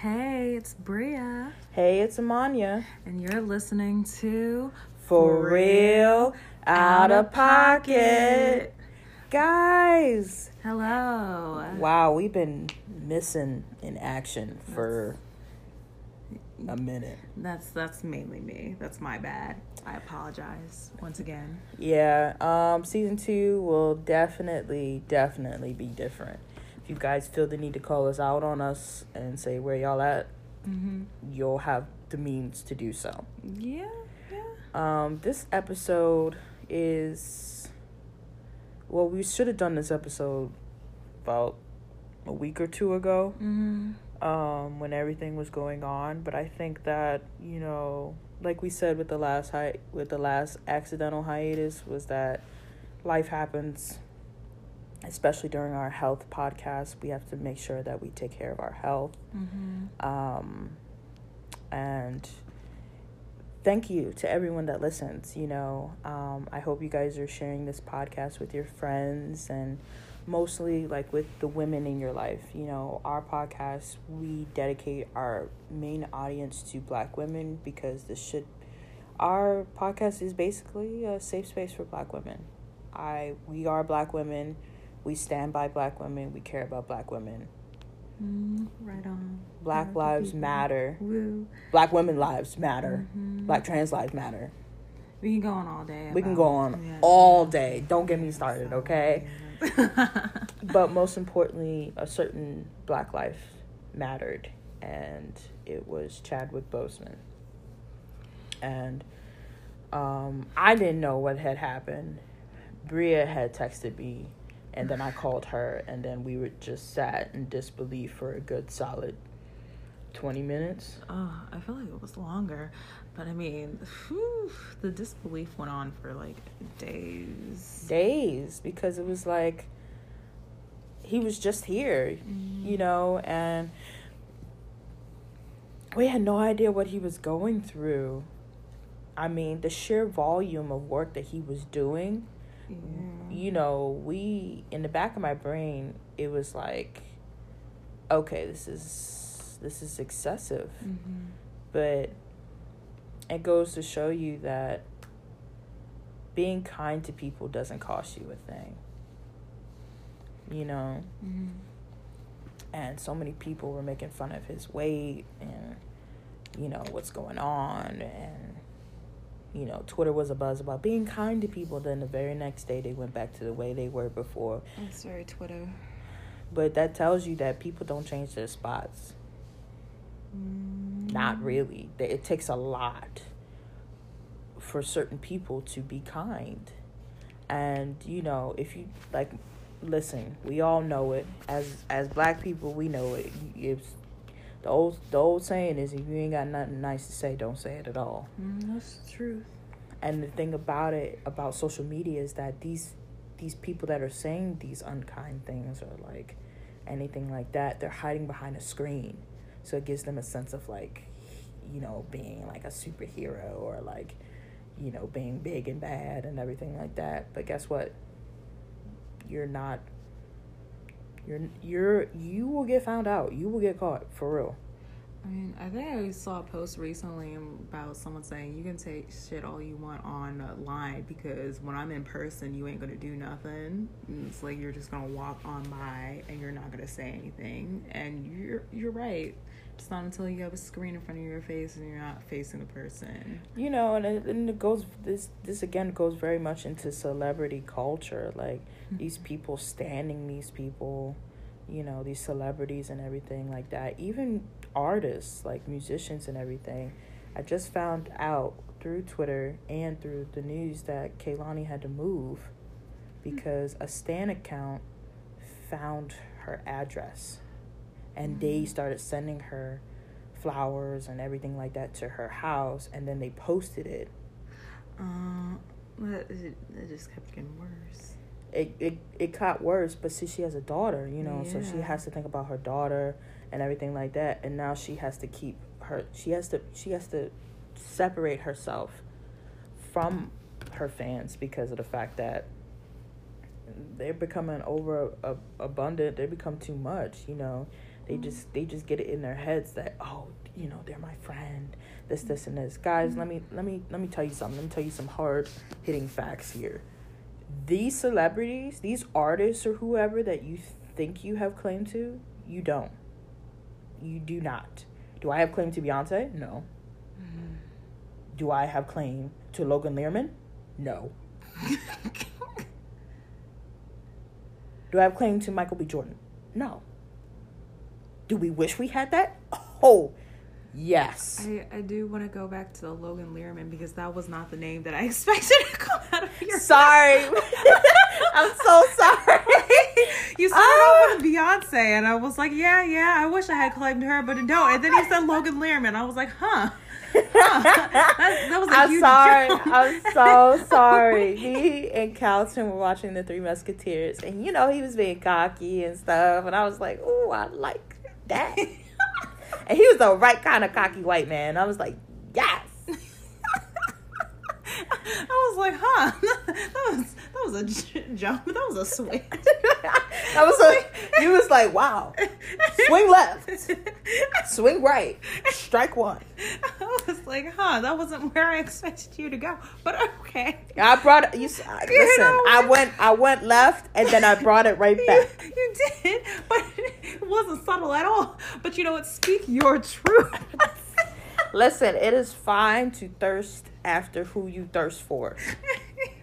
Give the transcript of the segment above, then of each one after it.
Hey, it's Bria, Hey, it's Amanya. and you're listening to For real, out of pocket. Guys, Hello. wow, we've been missing in action for a minute. That's that's mainly me. That's my bad. I apologize once again. Yeah, um, season two will definitely, definitely be different. You guys feel the need to call us out on us and say where y'all at, Mm-hmm. you'll have the means to do so. Yeah, yeah. Um, this episode is well, we should have done this episode about a week or two ago, Mm-hmm. um, when everything was going on. But I think that you know, like we said with the last hi- with the last accidental hiatus, was that life happens. Especially during our health podcast, we have to make sure that we take care of our health. Mm-hmm. Um, and thank you to everyone that listens. You know, um, I hope you guys are sharing this podcast with your friends and mostly like with the women in your life. You know, our podcast, we dedicate our main audience to black women because this should, our podcast is basically a safe space for black women. I, we are black women. We stand by black women. We care about black women. Mm, right on. Black lives matter. Woo. Black women lives matter. Mhm. Black trans lives matter. We can go on all day. We can go on yeah. all day. Don't get me started, okay? But most importantly, a certain black life mattered, and it was Chadwick Boseman. And um, I didn't know what had happened. Bria had texted me, and then I called her, and then we were just sat in disbelief for a good solid 20 minutes. Oh, I feel like it was longer, but I mean, whew, the disbelief went on for like days. days because it was like he was just here, mm-hmm. you know, and we had no idea what he was going through. I mean, the sheer volume of work that he was doing, Yeah. you know, we in the back of my brain, it was like okay, this is this is excessive. Mhm. But it goes to show you that being kind to people doesn't cost you a thing. You know? Mhm. And so many people were making fun of his weight and, you know, what's going on. And, you know, Twitter was a buzz about being kind to people. Then the very next day, they went back to the way they were before. I'm sorry, Twitter. But that tells you that people don't change their spots. Mm. Not really. It takes a lot for certain people to be kind. And, you know, if you like listen, we all know it. As as black people, we know it. It's the old the old saying is if you ain't got nothing nice to say, don't say it at all. Mm, that's the truth. And the thing about it about social media is that these these people that are saying these unkind things or like anything like that, they're hiding behind a screen. So it gives them a sense of like, you know, being like a superhero or like, you know, being big and bad and everything like that. But guess what? You're not you're you're you will get found out. You will get caught for real. I mean, I think I saw a post recently about someone saying you can take shit all you want online because when I'm in person, you ain't gonna do nothing. It's like you're just gonna walk on by and you're not gonna say anything. And you're you're right. It's not until you have a screen in front of your face and you're not facing the person. you know and it, and it goes this this again goes very much into celebrity culture like mm-hmm. these people standing these people you know these celebrities and everything like that. Even artists like musicians and everything. I just found out through twitter and through the news that Kehlani had to move mm-hmm. because a stan account found her address and they started sending her flowers and everything like that to her house and then they posted it. Uh, it, it just kept getting worse. it, it it got worse but see she has a daughter you know so she has to think about her daughter and everything like that and now she has to keep her she has to she has to separate herself from her fans because of the fact that they're becoming over abundant they become too much you know They just they just get it in their heads that oh you know they're my friend this this and this. Guys let me let me let me tell you something. Let me tell you some hard hitting facts here. These celebrities these artists or whoever that you think you have claim to you don't. You do not. Do i have claim to beyonce? No. Mm-hmm. Do i have claim to Logan Lerman no. Do i have claim to michael b. Jordan? No do we wish we had that oh Yes. I, I do want to go back to the Logan Lerman because that was not the name that I expected to come out of your Sorry. I'm so sorry. you started off oh. with Beyonce, and I was like, yeah, yeah, I wish I had claimed her, but no. And then you said Logan Lerman. I was like, huh. huh. That, that was a I'm huge sorry. jump. I'm so sorry. He and Calton were watching the Three Musketeers, and you know he was being cocky and stuff, and I was like, "Ooh, I like that." and he was the right kind of cocky white man. I was like, "Yes." I was like, huh. That was that was a j- jump. That was a swing. I was like, he was like, "Wow, swing left, swing right, strike one." I was like, huh, that wasn't where I expected you to go. But okay. I brought you. Listen, know I went, I went left, and then I brought it right back. You, you did, but it wasn't subtle at all. But you know what? Speak your truth. Listen, it is fine to thirst after who you thirst for.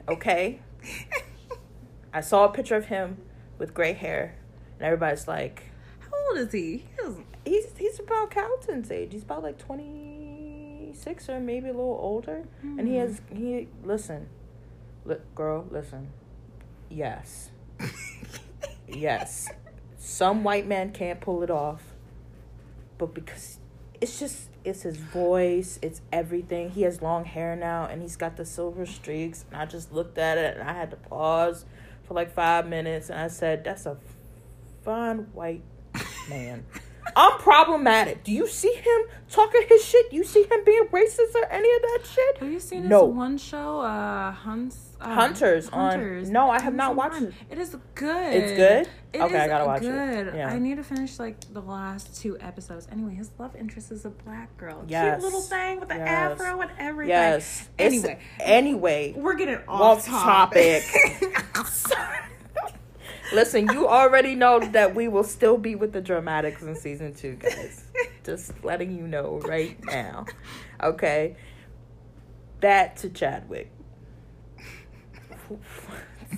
Okay. I saw a picture of him with gray hair, and everybody's like, How old is he? He he's he's about Calton's age. He's about like twenty six or maybe a little older, and he hmm. has he listen, li- girl, listen, yes, yes, some white man can't pull it off, but because it's just it's his voice, it's everything. He has long hair now, and he's got the silver streaks. And I just looked at it, and I had to pause for like five minutes, and I said, "That's a fine white man." I'm problematic. Do you see him talking his shit? You see him being racist or any of that shit? Have you seen this one show, uh, Hunts? Uh, Hunters on- no, I have not watched on- it. It is good. It's good? It Okay, I gotta watch it. It's good. Yeah. I need to finish like the last two episodes. Anyway, his love interest is a black girl. Yes. Cute little thing with the Yes. afro and everything. Yes. Anyway, It's- anyway, we're getting off, off topic. topic. Listen, you already know that we will still be with the dramatics in season two, guys. Just letting you know right now. Okay. That to Chadwick.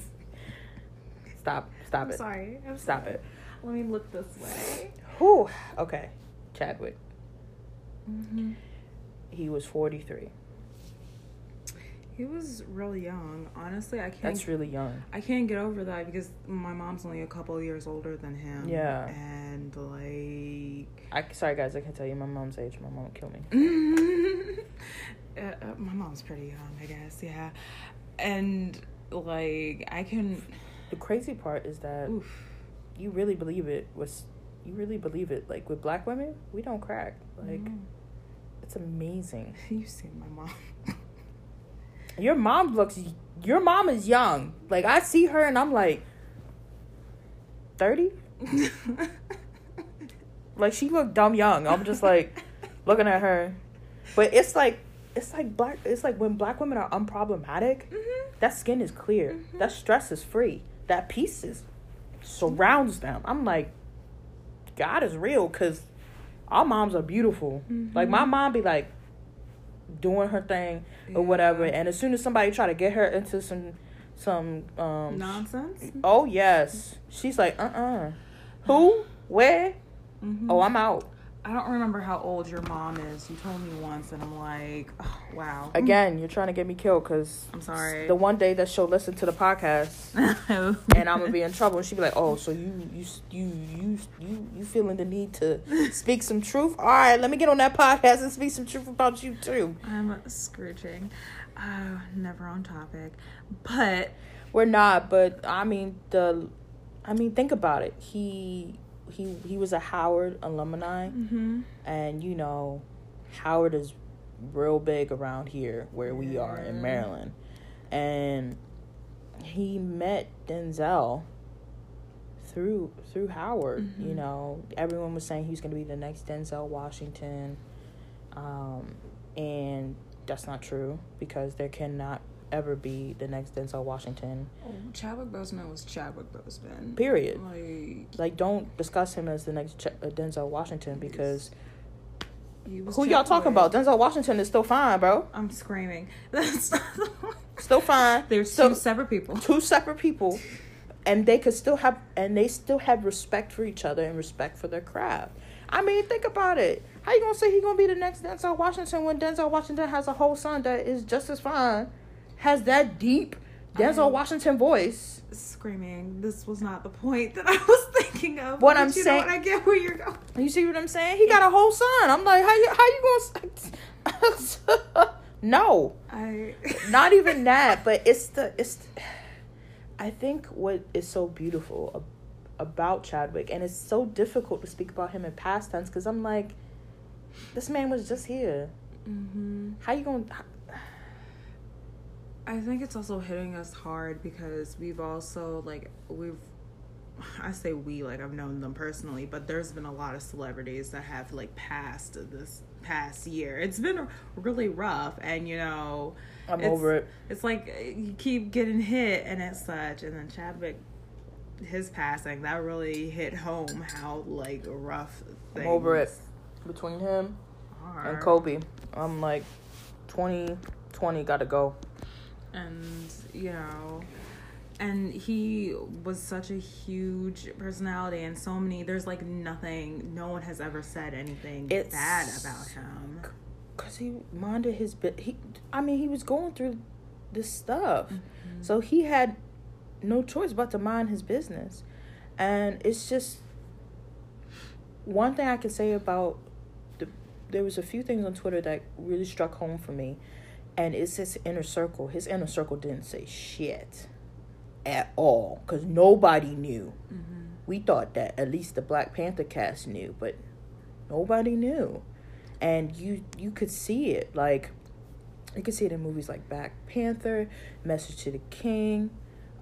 Stop. Stop I'm it. sorry. I'm Stop sorry. it. Let me look this way. Whew. Okay. Chadwick. hmm He was 43. He was really young. Honestly, I can't. That's really young. I can't get over that because my mom's only a couple of years older than him. Yeah. And like. I sorry guys, I can't tell you my mom's age. My mom would kill me. uh, uh, my mom's pretty young, I guess. Yeah, and like I can. The crazy part is that Oof. you really believe it was you really believe it. Like with black women, we don't crack. Like Mm. it's amazing. you see my mom. Your mom looks your mom is young. Like I see her and I'm like 30? Like she looked dumb young. I'm just like looking at her. But it's like it's like black it's like when black women are unproblematic, Mhm. that skin is clear. Mhm. That stress is free. That peace is surrounds them. I'm like, God is real because our moms are beautiful. Like my Mhm. mom be like doing her thing or whatever, and as soon as somebody try to get her into some some um Nonsense. oh yes, she's like uh uh who where Mhm. oh I'm out. I don't remember how old your mom is. You told me once, and I'm like, oh, wow. Again, you're trying to get me killed because I'm sorry. The one day that she'll listen to the podcast. and I'm gonna be in trouble. And she'd be like, "Oh, so you you you you you you feeling the need to speak some truth? All right, let me get on that podcast and speak some truth about you too." I'm scrooging. Uh, never on topic, but We're not, but I mean the, I mean think about it. He he he was a Howard alumni, hmm and you know, Howard is real big around here where we are in Maryland, and he met Denzel through through Howard. Mhm. You know, everyone was saying he was going to be the next Denzel Washington, um, and that's not true because there cannot ever be the next Denzel Washington. Oh, Chadwick Boseman was Chadwick Boseman. Period. Like Like, don't discuss him as the next Ch- uh, Denzel Washington because who y'all talking about? Denzel Washington is still fine, bro. I'm screaming. That's not the point. Still fine. There's So- two separate people. two separate people and they could still have and they still have respect for each other and respect for their craft i mean think about it how you gonna say he gonna be the next denzel washington when denzel washington has a whole son that is just as fine has that deep denzel I- washington voice Screaming. This was not the point that I was thinking of. What I'm saying- I get where you're going. you see what i'm saying he got a whole son i'm like how you how you gonna no I. not even that but it's the it's i think what is so beautiful about chadwick and it's so difficult to speak about him in past tense because i'm like this man was just here hmm how you gonna I think it's also hitting us hard because we've also like we've I say we like I've known them personally, but there's been a lot of celebrities that have like passed this past year. It's been really rough, and you know, i'm It's- over it it's like eh, you keep getting hit and it's such. And then Chadwick, his passing that really hit home how like rough. i'm over it between him Are. and kobe i'm like 2020 gotta go and you know and he was such a huge personality and so many there's like nothing no one has ever said anything It's- bad about him. because he minded his bit he i mean he was going through this stuff. Mm-hmm. so he had no choice but to mind his business. And it's just one thing i can say about the there was a few things on twitter that really struck home for me and it's his inner circle his inner circle didn't say shit at all because nobody knew Mm-hmm. we thought that at least the black panther cast knew but nobody knew and you you could see it like you could see it in movies like Black Panther, Message to the King,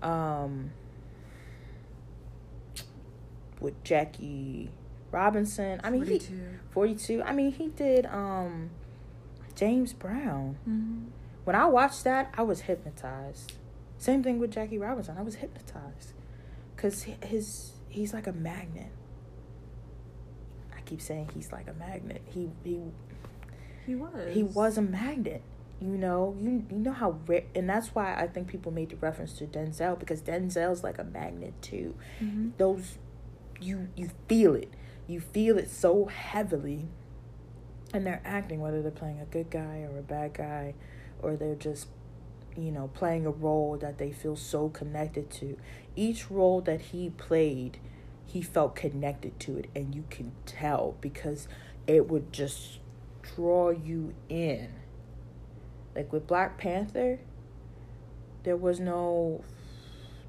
um, with Jackie Robinson. I mean, he 42. forty two. I mean, he did um, James Brown. Mhm. When I watched that, I was hypnotized. Same thing with Jackie Robinson. I was hypnotized because his he's like a magnet. I keep saying he's like a magnet. He he he was he was a magnet. You know, you you know how rare, and that's why I think people made the reference to Denzel because Denzel's like a magnet too. Mhm. Those, you you feel it, you feel it so heavily, and they're acting whether they're playing a good guy or a bad guy, or they're just, you know, playing a role that they feel so connected to. Each role that he played, he felt connected to it, and you can tell because it would just draw you in. Like with Black Panther, there was no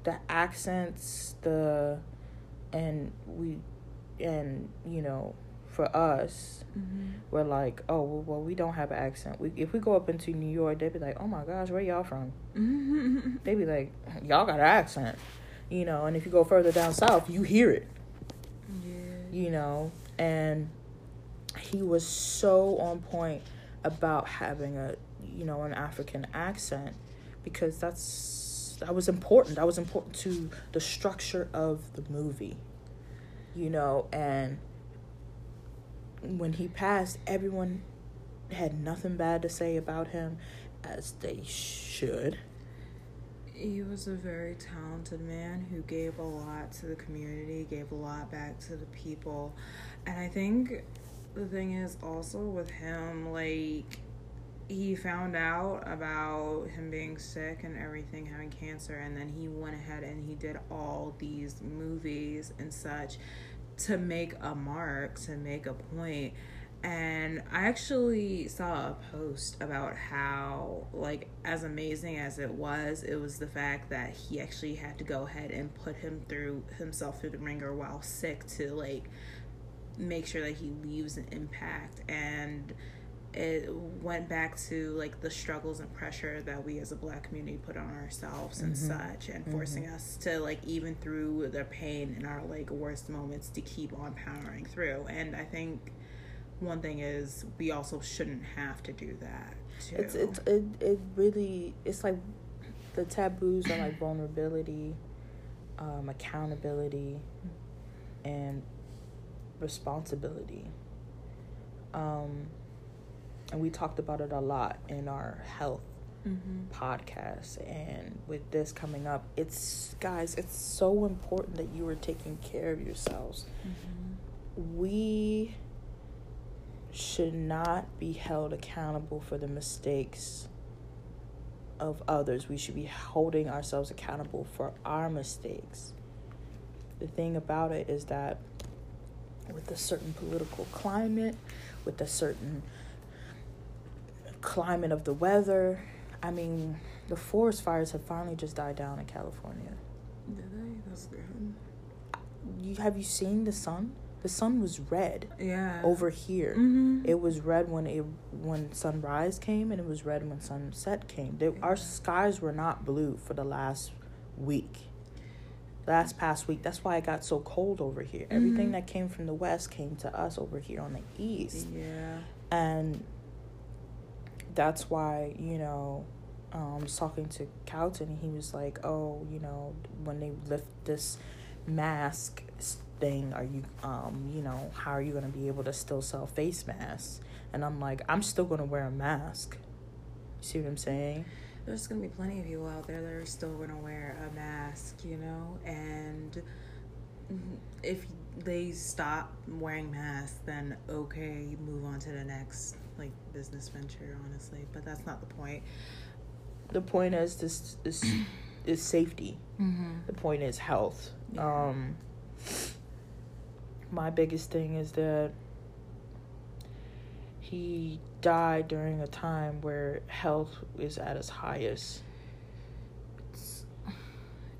the accents, the and we and you know, for us, Mhm. we're like, oh well, well, we don't have an accent. We if we go up into New York, they'd be like, oh my gosh, where y'all from? Mhm. They'd be like, y'all got an accent, you know. And if you go further down south, you hear it yeah you know, and he was so on point about having a, you know, an African accent because that's that was important. That was important to the structure of the movie, you know, and when he passed, everyone had nothing bad to say about him, as they should. He was a very talented man who gave a lot to the community, gave a lot back to the people. And I think the thing is also with him, like, he found out about him being sick and everything, having cancer, and then he went ahead and he did all these movies and such to make a mark, to make a point. And I actually saw a post about how, like, as amazing as it was, it was the fact that he actually had to go ahead and put him through himself through the ringer while sick to, like, make sure that he leaves an impact. And it went back to like the struggles and pressure that we as a black community put on ourselves and Mm-hmm. such and forcing us to like even through the pain in our like worst moments to keep on powering through and i think one thing is we also shouldn't have to do that too. It's it's it, it really it's like the taboos are like vulnerability, um, accountability, and responsibility. Um, and we talked about it a lot in our health Mhm. podcast. And with this coming up it's guys it's so important that you are taking care of yourselves. We should not be held accountable for the mistakes of others. We should be holding ourselves accountable for our mistakes. The thing about it is that with a certain political climate with a certain climate of the weather I mean, the forest fires have finally just died down in California. Did they? That's good. You have you seen the sun? The sun was red Yeah. over here. Mm-hmm. It was red when it when sunrise came, and it was red when sunset came. They, Our skies were not blue for the last week. Last past week. That's why it got so cold over here. Everything Mhm. that came from the west came to us over here on the east. Yeah. and that's why you know um, I was talking to Calton and he was like oh you know when they lift this mask thing are you um you know how are you going to be able to still sell face masks? And I'm like I'm still going to wear a mask. You see what I'm saying? There's gonna be plenty of people out there that are still gonna wear a mask, you know, and if they stop wearing masks, then okay, move on to the next like business venture, honestly. But that's not the point. the point is this is is safety Mm-hmm. the point is health Yeah. um my biggest thing is that he died during a time where health is at its highest It's,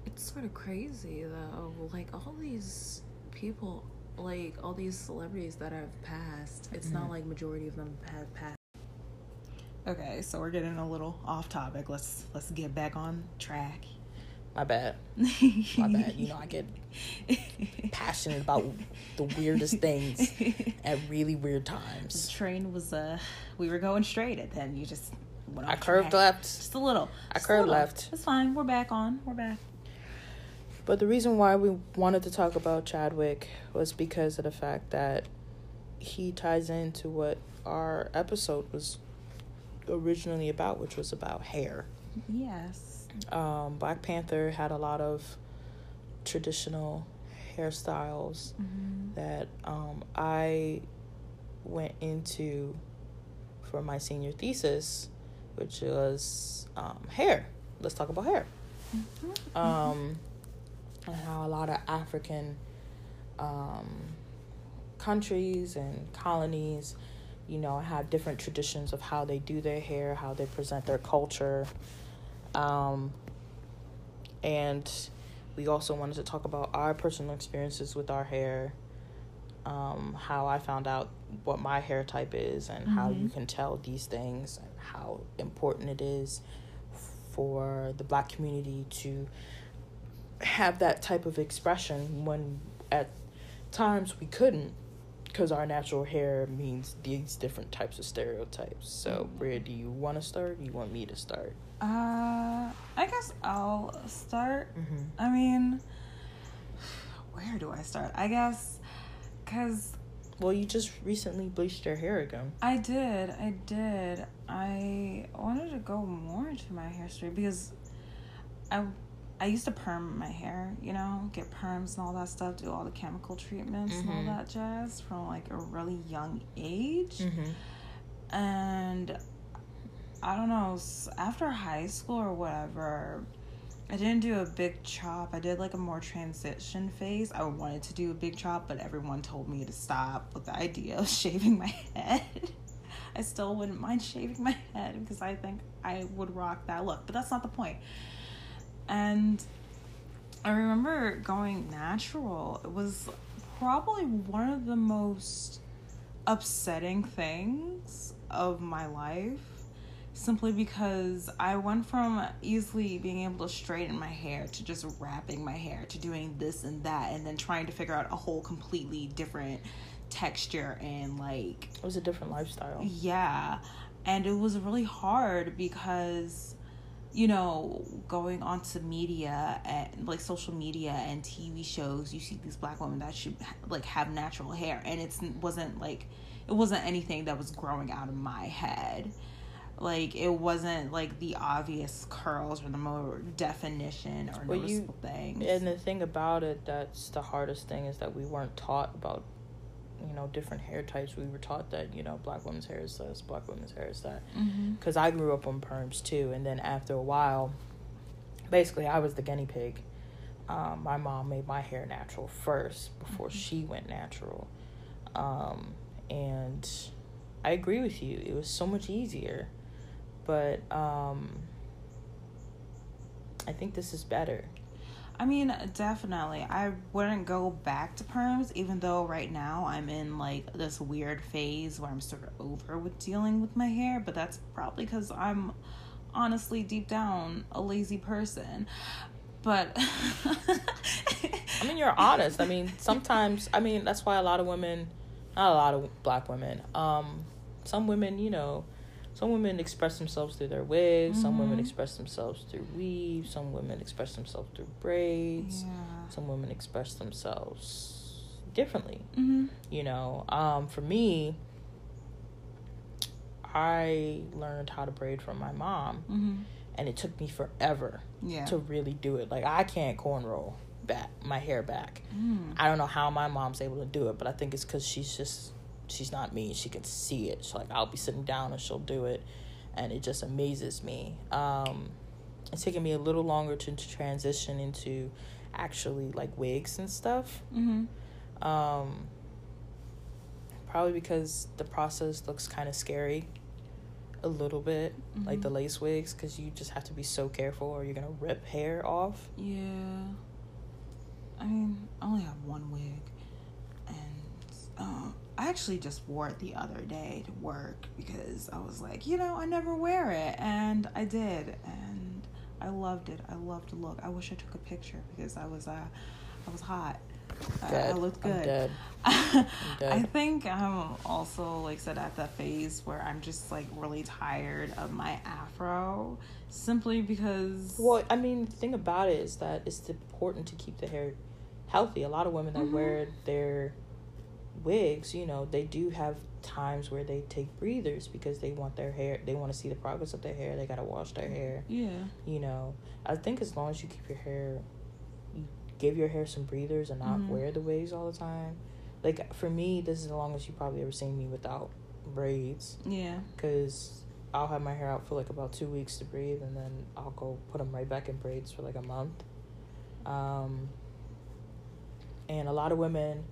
it's sort of crazy though. Like all these people, like all these celebrities that have passed, it's not Mhm. like majority of them have passed. Okay, so we're getting a little off topic. Let's let's get back on track. my bad my bad you know i get passionate about the weirdest things at really weird times. The train was uh, we were going straight, and then you just went i curved track. left just a little. I just curved left. It's fine. We're back on. We're back. But the reason why we wanted to talk about Chadwick was because of the fact that he ties into what our episode was originally about, which was about hair. Yes. Um, Black Panther had a lot of traditional hairstyles Mm-hmm. that um, I went into for my senior thesis, which was um, hair. Let's talk about hair Mm-hmm. um, and how a lot of African um, countries and colonies, you know, have different traditions of how they do their hair, how they present their culture. Um, and we also wanted to talk about our personal experiences with our hair, um, how I found out what my hair type is, and how you Mhm. can tell these things, and how important it is for the black community to have that type of expression when at times we couldn't because our natural hair means these different types of stereotypes. So, Bria, do you want to start? You want me to start? Uh, I guess I'll start. Mm-hmm. I mean, where do I start? I guess because Well, you just recently bleached your hair again. I did, I did. I wanted to go more into my hair history because I I used to perm my hair, you know, get perms and all that stuff, do all the chemical treatments and all Mhm. that jazz from like a really young age. Mm-hmm. And I don't know, after high school or whatever, I didn't do a big chop. I did like a more transition phase. I wanted to do a big chop, but everyone told me to stop with the idea of shaving my head. I still wouldn't mind shaving my head because I think I would rock that look, but that's not the point. And I remember going natural. It was probably one of the most upsetting things of my life simply because I went from easily being able to straighten my hair to just wrapping my hair to doing this and that and then trying to figure out a whole completely different texture and like it was a different lifestyle. Yeah. And it was really hard because you know, going onto media and like social media and TV shows, you see these black women that should like have natural hair, and it wasn't like it wasn't anything that was growing out of my head. Like it wasn't like the obvious curls or the more definition or well, noticeable you, things. And the thing about it that's the hardest thing is that we weren't taught about you know different hair types. We were taught that you know black women's hair is this black women's hair is that. Because mm-hmm. i grew up on perms too. And then after a while basically i was the guinea pig. Um, my mom made my hair natural first before mm-hmm. she went natural. Um, and i agree with you. It was so much easier. But um, i think this is better I mean, definitely. I wouldn't go back to perms, even though right now I'm in like this weird phase where I'm sort of over with dealing with my hair, but that's probably because I'm honestly deep down a lazy person. But I mean, you're honest. I mean, sometimes, I mean, that's why a lot of women, not a lot of black women, um, some women, you know, some women express themselves through their wigs mm-hmm. some women mm-hmm. express themselves through weaves some women express themselves through braids yeah. some women express themselves differently mm-hmm. you know um, for me i learned how to braid from my mom mm-hmm. and it took me forever yeah. to really do it like i can't cornrow back my hair back mm. i don't know how my mom's able to do it but i think it's because she's just she's not me. She can see it. So like I'll be sitting down and she'll do it, and it just amazes me. Um, it's taken me a little longer to, to transition into actually like wigs and stuff. Mm-hmm. Um, probably because the process looks kind of scary a little bit mm-hmm. like the lace wigs because you just have to be so careful or you're gonna rip hair off yeah i mean i only have one wig and um, I actually just wore it the other day to work because I was like, you know, I never wear it. And I did. And I loved it. I loved the look. I wish I took a picture because I was, uh, I was hot. Uh, I looked good. I'm dead. I'm dead. I think I'm also like said at that phase where I'm just like really tired of my afro simply because Well, I mean, the thing about it is that it's important to keep the hair healthy. A lot of women that mm-hmm. wear their wigs, you know, they do have times where they take breathers because they want their hair they want to see the progress of their hair they got to wash their hair. Yeah. You know i think as long as you keep your hair you give your hair some breathers and not mm-hmm. wear the wigs all the time. Like for me this is the longest you probably ever seen me without braids. Yeah. Because i'll have my hair out for like about two weeks to breathe and then i'll go put them right back in braids for like a month. Um and a lot of women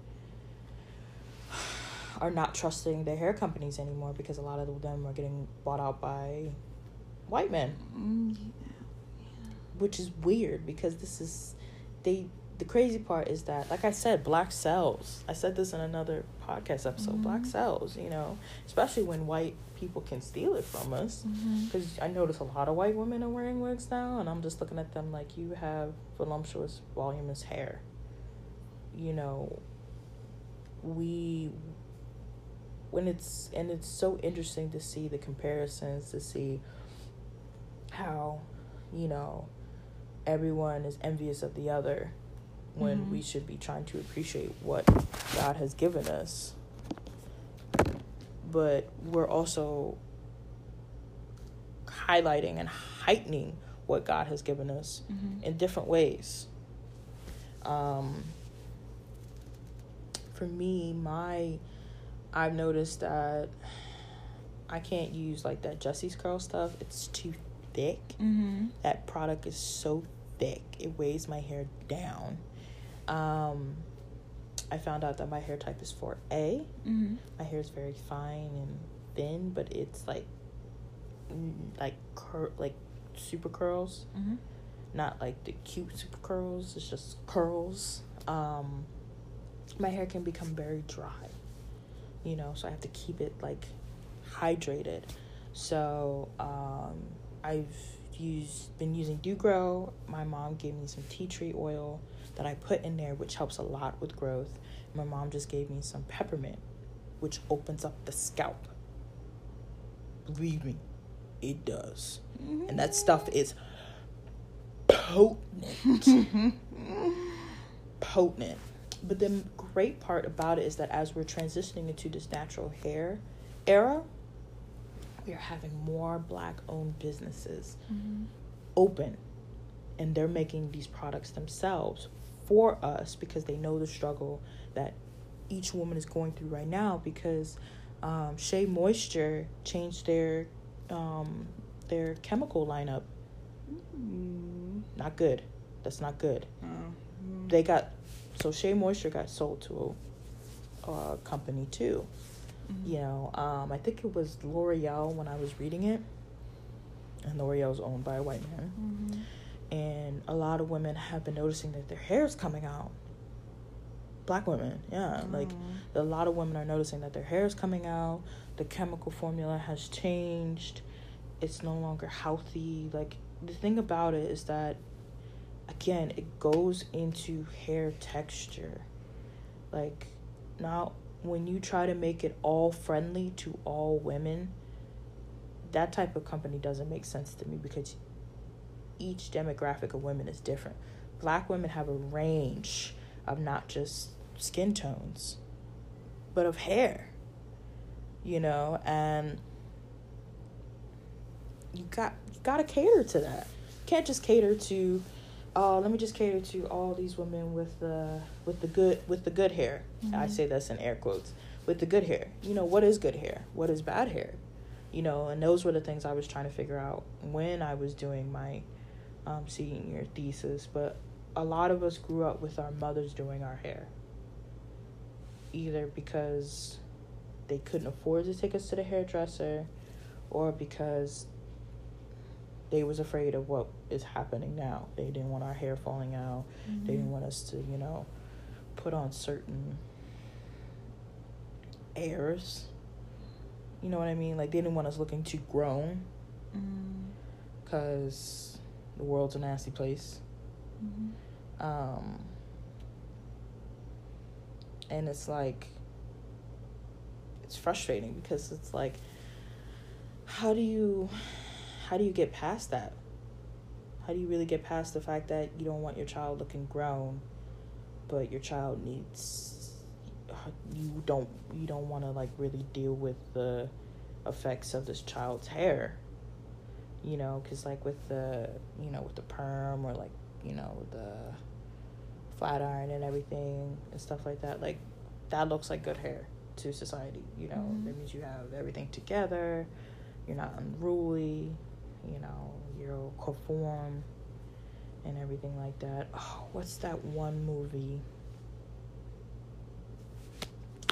are not trusting their hair companies anymore because a lot of them are getting bought out by white men. Mm, yeah. Which is weird because this is they the crazy part is that like I said black sells. I said this in another podcast episode. Mm-hmm. Black sells, you know, especially when white people can steal it from us because mm-hmm. I notice a lot of white women are wearing wigs now and I'm just looking at them like you have voluptuous voluminous hair. You know, we when it's and it's so interesting to see the comparisons to see how you know everyone is envious of the other when mm-hmm. we should be trying to appreciate what God has given us but we're also highlighting and heightening what God has given us mm-hmm. in different ways um for me my I've noticed that I can't use like that Jesse's curl stuff. It's too thick. Mm-hmm. That product is so thick. It weighs my hair down. Um, I found out that my hair type is 4A. Mm-hmm. My hair is very fine and thin, but it's like like cur- like super curls. Mm-hmm. Not like the cute super curls. It's just curls. Um, my hair can become very dry you know, so I have to keep it like hydrated. So um, I've used been using Doo Gro. My mom gave me some tea tree oil that I put in there, which helps a lot with growth. My mom just gave me some peppermint, which opens up the scalp. Believe me, it does. Mm-hmm. And that stuff is potent. potent. But the great part about it is that as we're transitioning into this natural hair era, we are having more black owned businesses mm-hmm. open and they're making these products themselves for us because they know the struggle that each woman is going through right now because um, Shea Moisture changed their um, their chemical lineup. Mm. Not good. That's not good. Mm. They got so Shea Moisture got sold to a, a company too. Mm-hmm. You know, um, I think it was L'Oreal when I was reading it, and L'Oreal is owned by a white man. Mm-hmm. And a lot of women have been noticing that their hair is coming out. Black women, yeah, mm-hmm. like a lot of women are noticing that their hair is coming out. The chemical formula has changed. It's no longer healthy. Like the thing about it is that again, it goes into hair texture. Like now when you try to make it all friendly to all women, that type of company doesn't make sense to me because each demographic of women is different. Black women have a range of not just skin tones, but of hair. You know, and you got you got to cater to that. You can't just cater to oh, let me just cater to all these women with the with the good with the good hair. Mm-hmm. I say that's in air quotes with the good hair. You know what is good hair? What is bad hair? You know, and those were the things I was trying to figure out when I was doing my um, senior thesis. But a lot of us grew up with our mothers doing our hair, either because they couldn't afford to take us to the hairdresser, or because they was afraid of what is happening now. They didn't want our hair falling out. Mm-hmm. They didn't want us to, you know, put on certain airs. You know what I mean? Like they didn't want us looking too grown. Because mm-hmm. the world's a nasty place. Mm-hmm. Um, and it's like, it's frustrating because it's like, how do you how do you get past that? How do you really get past the fact that you don't want your child looking grown, but your child needs you don't you don't want to like really deal with the effects of this child's hair you know because like with the you know with the perm or like you know the flat iron and everything and stuff like that like that looks like good hair to society you know mm-hmm. that means you have everything together you're not unruly you know, you'll conform and everything like that. Oh, what's that one movie?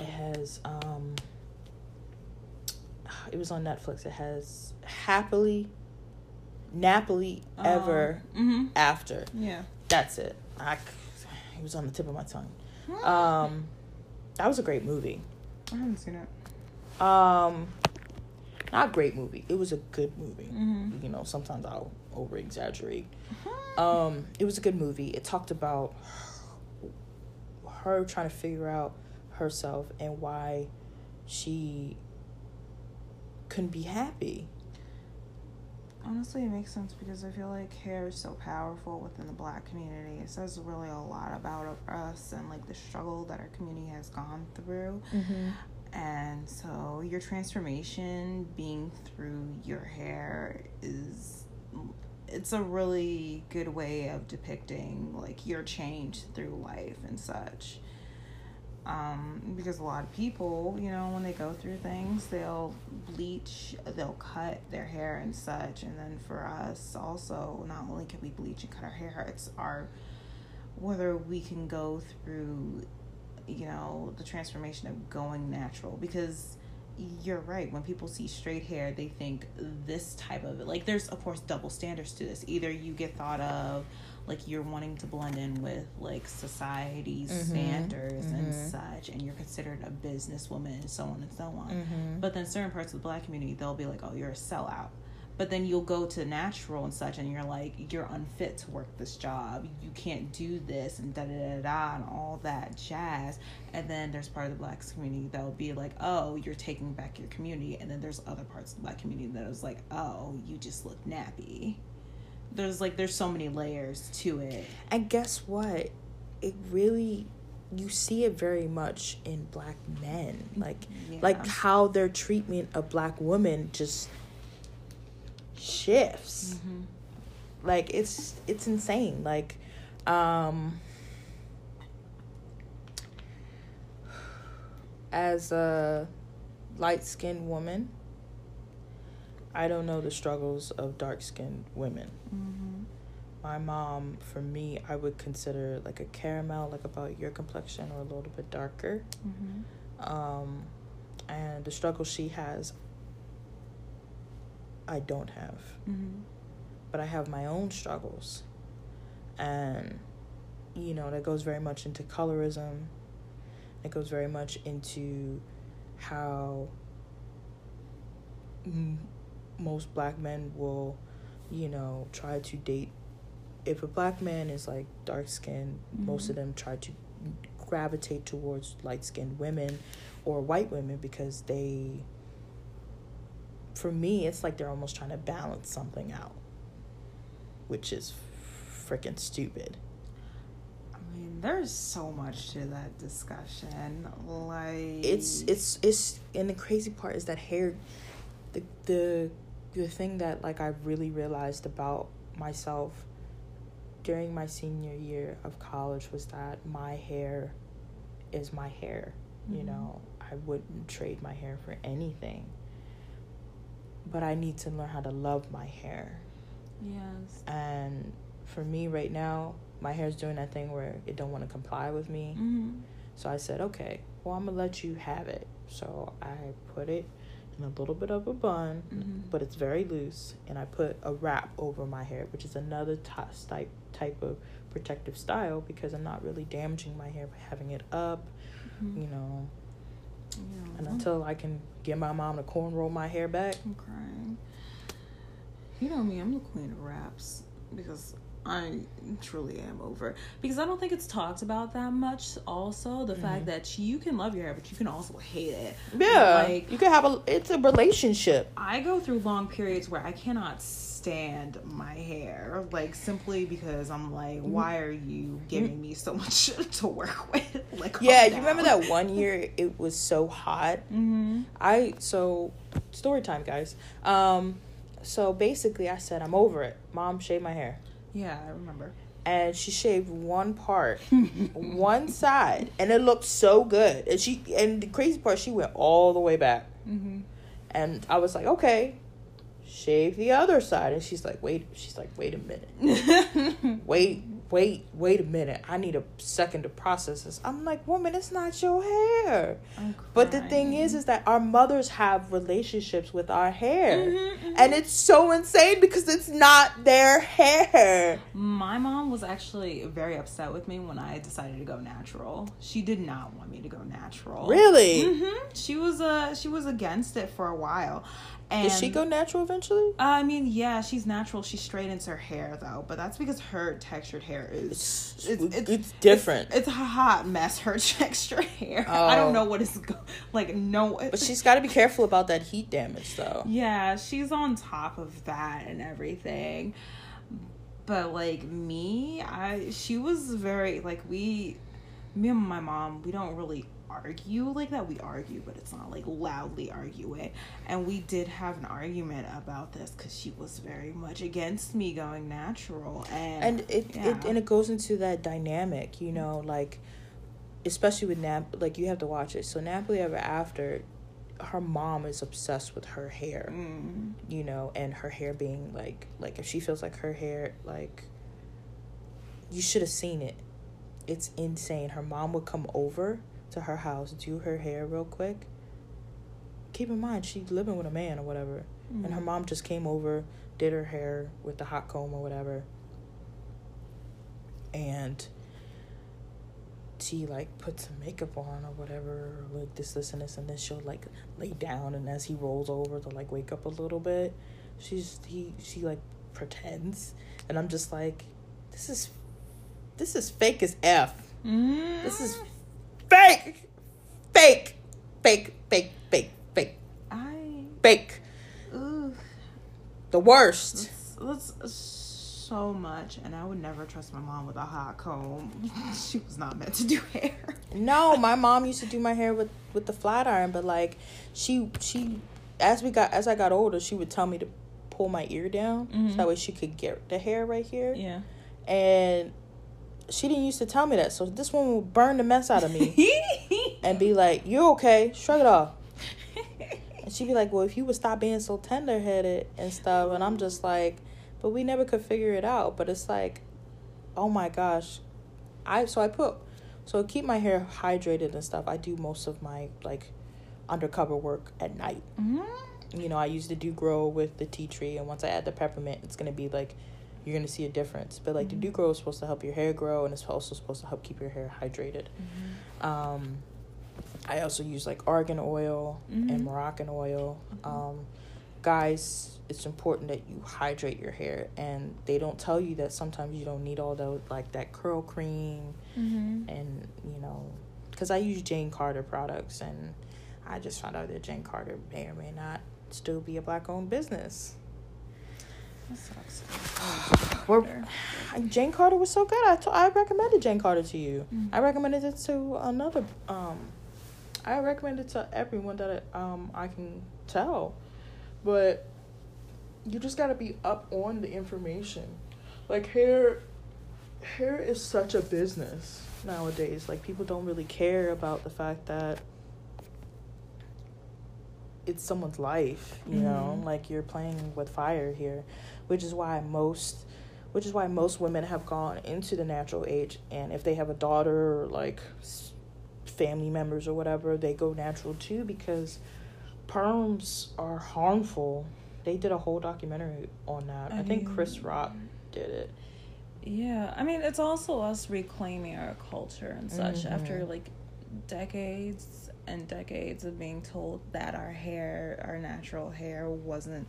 It has um it was on Netflix. It has happily Nappily uh, ever mm-hmm. after. Yeah. That's it. I it was on the tip of my tongue. Um that was a great movie. I haven't seen it. Um not a great movie. It was a good movie. Mm-hmm. You know, sometimes I'll over exaggerate. Mm-hmm. Um, it was a good movie. It talked about her trying to figure out herself and why she couldn't be happy. Honestly, it makes sense because I feel like hair is so powerful within the black community. It says really a lot about us and like the struggle that our community has gone through. Mm-hmm. And so your transformation being through your hair is it's a really good way of depicting like your change through life and such. Um, because a lot of people, you know, when they go through things, they'll bleach, they'll cut their hair and such. And then for us, also, not only can we bleach and cut our hair, it's our whether we can go through you know, the transformation of going natural because you're right. When people see straight hair, they think this type of it. like there's of course double standards to this. Either you get thought of like you're wanting to blend in with like society's Mhm, standards and mhm. such and you're considered a businesswoman and so on and so on Mhm. but then certain parts of the black community they'll be like oh you're a sellout but then you'll go to natural and such and you're like you're unfit to work this job you can't do this and da da da da and all that jazz and then there's part of the black community that will be like oh you're taking back your community and then there's other parts of the black community that is like oh you just look nappy there's like there's so many layers to it And guess what? It really you see it very much in black men. Like Yeah. like how their treatment of black women just shifts. Mhm. Like it's it's insane. Like um as a light-skinned woman, I don't know the struggles of dark-skinned women. Mhm. My mom, for me, I would consider like a caramel, like about your complexion or a little bit darker. Mhm. Um, and the struggle she has, I don't have. Mhm. But I have my own struggles. And, you know, that goes very much into colorism. It goes very much into how m- most black men will, you know, try to date. If a black man is like dark skinned, most of them try to gravitate towards light skinned women or white women because they, for me, it's like they're almost trying to balance something out, which is freaking stupid. I mean, there's so much to that discussion. Like it's it's it's and the crazy part is that hair the the the thing that like I really realized about myself during my senior year of college was that my hair is my hair. You Mhm. know, I wouldn't trade my hair for anything. But I need to learn how to love my hair. yes. And for me right now, my hair's doing that thing where it don't want to comply with me. Mm-hmm. So I said, okay, well, I'm gonna let you have it. So I put it in a little bit of a bun, Mhm. but it's very loose, and I put a wrap over my hair, which is another t- type type of protective style because I'm not really damaging my hair by having it up, Mm-hmm. you know. Yeah. And until I can get my mom to cornrow my hair back, I'm crying. You know me, I'm the queen of raps because I truly am over. Because I don't think it's talked about that much. Also, the fact Mhm. that you can love your hair, but you can also hate it. yeah, Like- you can have a. It's a relationship. I go through long periods where I cannot stand my hair, like simply because I'm like, Mm-hmm. why are you giving me so much to work with? Like, Yeah, you remember that one year it was so hot Mm-hmm. I so story time, guys. Um, so basically, I said I'm over it. Mom, shave my hair, Yeah, I remember. and she shaved one part, one side, and it looked so good. And she and the crazy part, she went all the way back, Mm-hmm. and I was like, okay, shave the other side. And she's like, wait, she's like, wait a minute, wait, wait, wait a minute. I need a second to process this. I'm like, woman, it's not your hair. But the thing is, is that our mothers have relationships with our hair. Mm-hmm, And it's so insane because it's not their hair. My mom was actually very upset with me when I decided to go natural. She did not want me to go natural. Really? Mm-hmm. She was uh she was against it for a while. And Did she go natural eventually? Uh, I mean, yeah, she's natural. She straightens her hair though, but that's because her textured hair is It's, it's, it's, different. It's, a hot mess. Her textured hair. I Oh. don't know what is like. No, but she's got to be careful about that heat damage, though. yeah, she's on top of that and everything. But like me, I she was very like we me and my mom, we don't really argue like that. We argue, but it's not like loudly argue it. And we did have an argument about this cuz she was very much against me going natural and And it, yeah. it and it goes into that dynamic, you know, like especially with Nap like you have to watch it. So Nappily Ever After, her mom is obsessed with her hair. Mm. you know, and her hair being like like if she feels like her hair like you should have seen it. It's insane. Her mom would come over to her house, do her hair real quick. Keep in mind she's living with a man or whatever. And her Mhm. mom just came over, did her hair with the hot comb or whatever. and she like put some makeup on or whatever, or like this, this, and this, and then she'll like lay down, and as he rolls over to like wake up a little bit, she's he she like pretends, and I'm just like, this is this is fake as f. Mm. This is fake, fake, fake, fake, fake, fake, I. fake. Ugh. The worst. That's, that's so much, and I would never trust my mom with a hot comb. she was not meant to do hair. No, my mom used to do my hair with with the flat iron, but like she she as we got as I got older, she would tell me to pull my ear down so Mhm. that way she could get the hair right here. Yeah. And she didn't used to tell me that, so this one would burn the mess out of me and be like, "You're okay? Shrug it off." And she'd be like, "Well, if you would stop being so tender headed and stuff," and I'm just like, "But we never could figure it out." But it's like, oh my gosh, I so I put so to keep my hair hydrated and stuff. I do most of my like undercover work at night. Mhm. You know, I used to Doo Gro with the tea tree, and once I add the peppermint, it's gonna be like you're gonna see a difference. But like the Doo Gro is supposed to help your hair grow, and it's also supposed to help keep your hair hydrated. Um, I also use like argan oil Mhm. and Moroccan oil. Um, guys, it's important that you hydrate your hair, and they don't tell you that sometimes you don't need all those like that curl cream Mhm. and you know, because I use Jane Carter products, and I just found out that Jane Carter may or may not still be a black owned business. We're- Jane Carter was so good. I I recommended Jane Carter to you. Mm. I recommended it to another. Um, I recommend it to everyone that um I can tell, but you just gotta be up on the information. Like hair, hair is such a business nowadays. Like people don't really care about the fact that it's someone's life. You know, Mhm. like you're playing with fire here, which is why most which is why most women have gone into the natural age and if they have a daughter or like family members or whatever they go natural too because perms are harmful they did a whole documentary on that i, I think chris rock did it Yeah, I mean, it's also us reclaiming our culture and such Mhm. after like decades and decades of being told that our hair, our natural hair, wasn't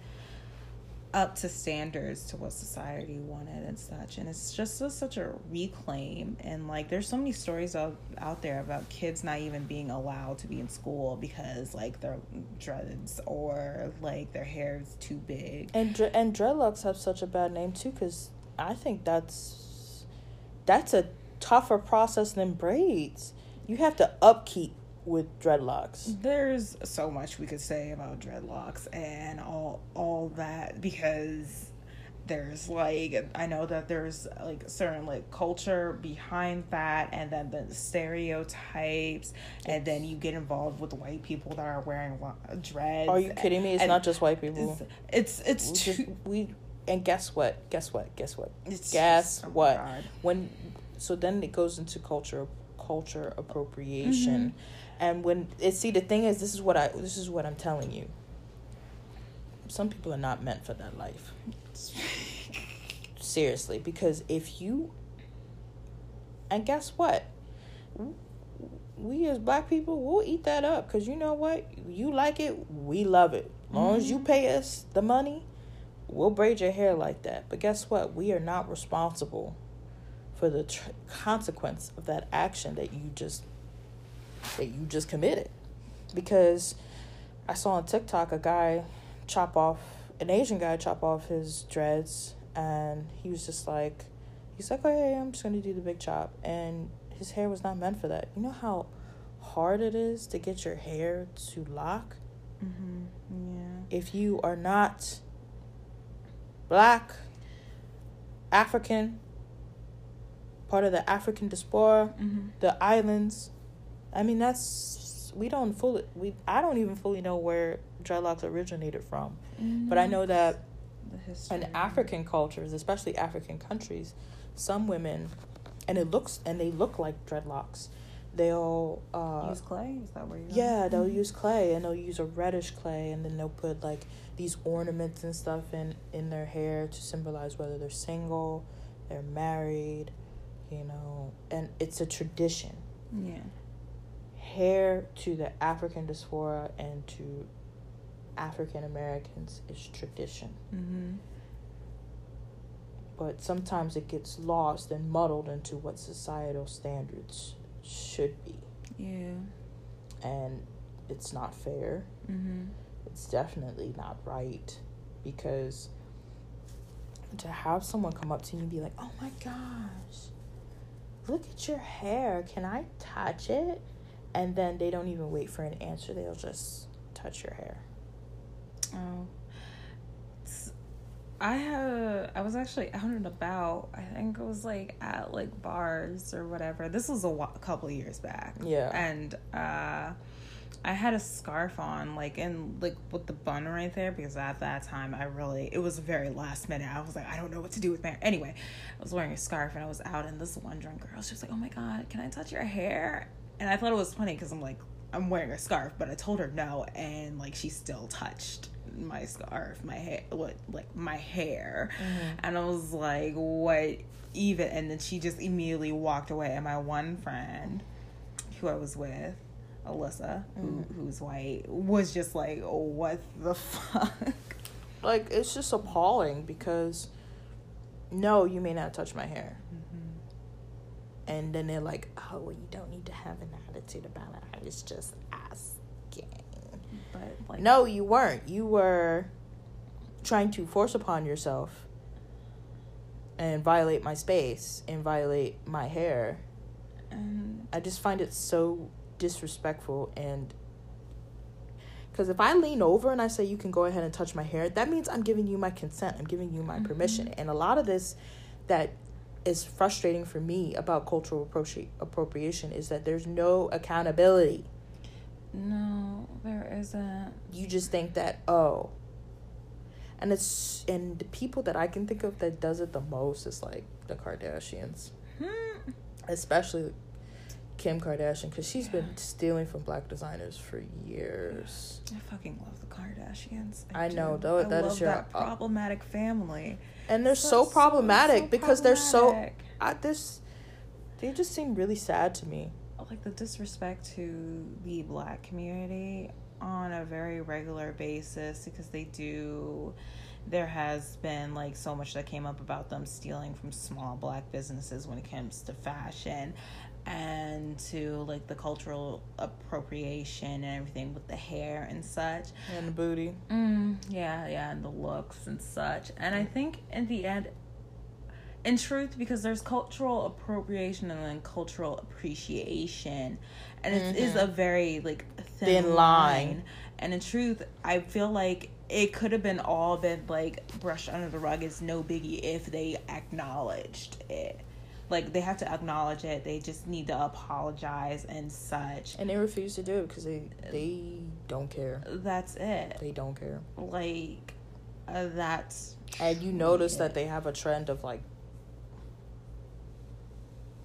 up to standards to what society wanted and such. And it's just a, such a reclaim. And like, there's so many stories out, out there about kids not even being allowed to be in school because like their dreads or like their hair is too big. and dre- and dreadlocks have such a bad name too because i think that's that's a tougher process than braids you have to upkeep with dreadlocks. There's so much we could say about dreadlocks and all all that because there's like I know that there's like certain like culture behind that and then the stereotypes and then you get involved with white people that are wearing dreads. are you kidding me? It's and not just white people. It's it's, we it's just too, we and guess what? Guess what? Guess what? It's guess just- oh what? God. when so then it goes into culture culture appropriation. Mm-hmm. And when it see the thing is this is what i this is what i'm telling you. Some people are not meant for that life. Seriously because if you and guess what? We as black people we'll eat that up because you know what? You like it we love it. As long as you mm-hmm. pay us the money we'll braid your hair like that. But guess what? We are not responsible for the tr- consequence of that action that you just that you just committed because i saw on tiktok a guy chop off an asian guy chop off his dreads and he was just like he's like okay i'm just gonna do the big chop and his hair was not meant for that you know how hard it is to get your hair to lock Mhm. Yeah. if you are not black, African, part of the African diaspora, Mhm. the islands. I mean, that's we don't fully we I don't even fully know where dreadlocks originated from, but I know that the in African cultures, especially African countries, some women, and it looks and they look like dreadlocks. They'll uh, use clay. Is that where you? yeah, they'll use clay and they'll use a reddish clay and then they'll put like these ornaments and stuff in in their hair to symbolize whether they're single, they're married, you know, and it's a tradition. Yeah. Hair to the African diaspora and to African Americans is tradition. Mm-hmm. But sometimes it gets lost and muddled into what societal standards should be. Yeah. And it's not fair. Mm-hmm. It's definitely not right because to have someone come up to you and be like, oh my gosh, look at your hair. Can I touch it? And then they don't even wait for an answer, they'll just touch your hair. Oh. I had I was actually out and about. I think it was like at like bars or whatever. This was a, couple of years back. Yeah. And uh I had a scarf on, like, and like with the bun right there, because at that time I really, it was very last minute. I was like, I don't know what to do with my hair. Anyway, I was wearing a scarf and I was out, and this one drunk girl, she was like, Oh my God, can I touch your hair? And I thought it was funny because I'm like, I'm wearing a scarf, but I told her no, and like she still touched my scarf, my hair, what, like my hair. Mm-hmm. And I was like, What even? And then she just immediately walked away. And my one friend who I was with, Alyssa, who, mm-hmm. who's white, was just like, oh, what the fuck? Like, it's just appalling because no, you may not touch my hair. And then they're like, oh, well, you don't need to have an attitude about it. I was just asking. But like, No, you weren't. You were trying to force upon yourself and violate my space and violate my hair. and I just find it so disrespectful and because if I lean over and I say you can go ahead and touch my hair, that means I'm giving you my consent. I'm giving you my mm-hmm. permission. And a lot of this that is frustrating for me about cultural appropri- appropriation is that there's no accountability. no, there isn't. you just think that oh and it's and the people that i can think of that does it the most is like the kardashians Hmm. especially kim kardashian because she's been stealing from black designers for years I fucking love the Kardashians. I know, do. though, I that is your- that uh, problematic family. and they're so, problematic so because they're so problematic. I, this they just seem really sad to me like the disrespect to the black community on a very regular basis because they do there has been like so much that came up about them stealing from small black businesses when it comes to fashion and to like the cultural appropriation and everything with the hair and such and the booty Mm, yeah, yeah, and the looks and such. And I think in the end, in truth, because there's cultural appropriation and then cultural appreciation, and it is a very like thin, Thin line. line. And in truth, I feel like it could have been all been like brushed under the rug. It's no biggie if they acknowledged it. Like they have to acknowledge it. They just need to apologize and such. and they refuse to do it because they they don't care That's it. they don't care Like uh, that's And you notice Yeah. that they have a trend of like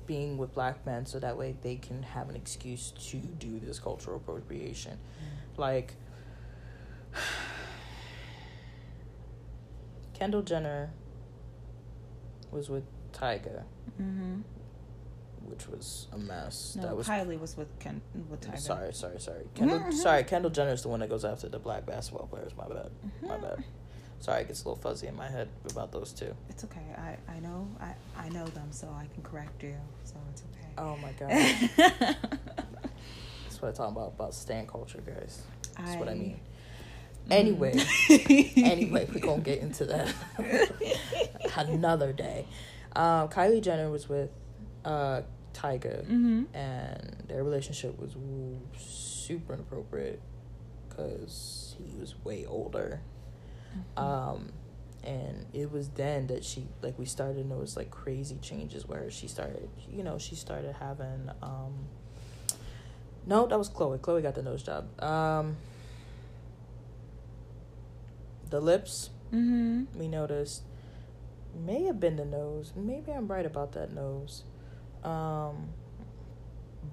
being with black men so that way they can have an excuse to do this cultural appropriation. Like Kendall Jenner was with Tyga, Mm-hmm. which was a mess. No, that was Kylie was with Ken with Tyga. sorry, sorry, sorry. Kendall, Mhm. sorry, Kendall Jenner is the one that goes after the black basketball players. My bad, my Mm-hmm. bad. Sorry, it gets a little fuzzy in my head about those two. It's okay. I I know I I know them, so I can correct you. So it's okay. Oh my god. That's what I'm talking about about stan culture, guys. That's what I mean. Mm. Anyway, anyway, we're gonna get into that another day. Um, Kylie Jenner was with uh, Tyga, Mm-hmm. and their relationship was super inappropriate because he was way older. Um, and it was then that she like we started to notice like crazy changes where she started, you know, she started having um. No, that was Khloe. Khloe got the nose job. Um, the lips Mm-hmm. we noticed may have been the nose. Maybe I'm right about that nose. Um,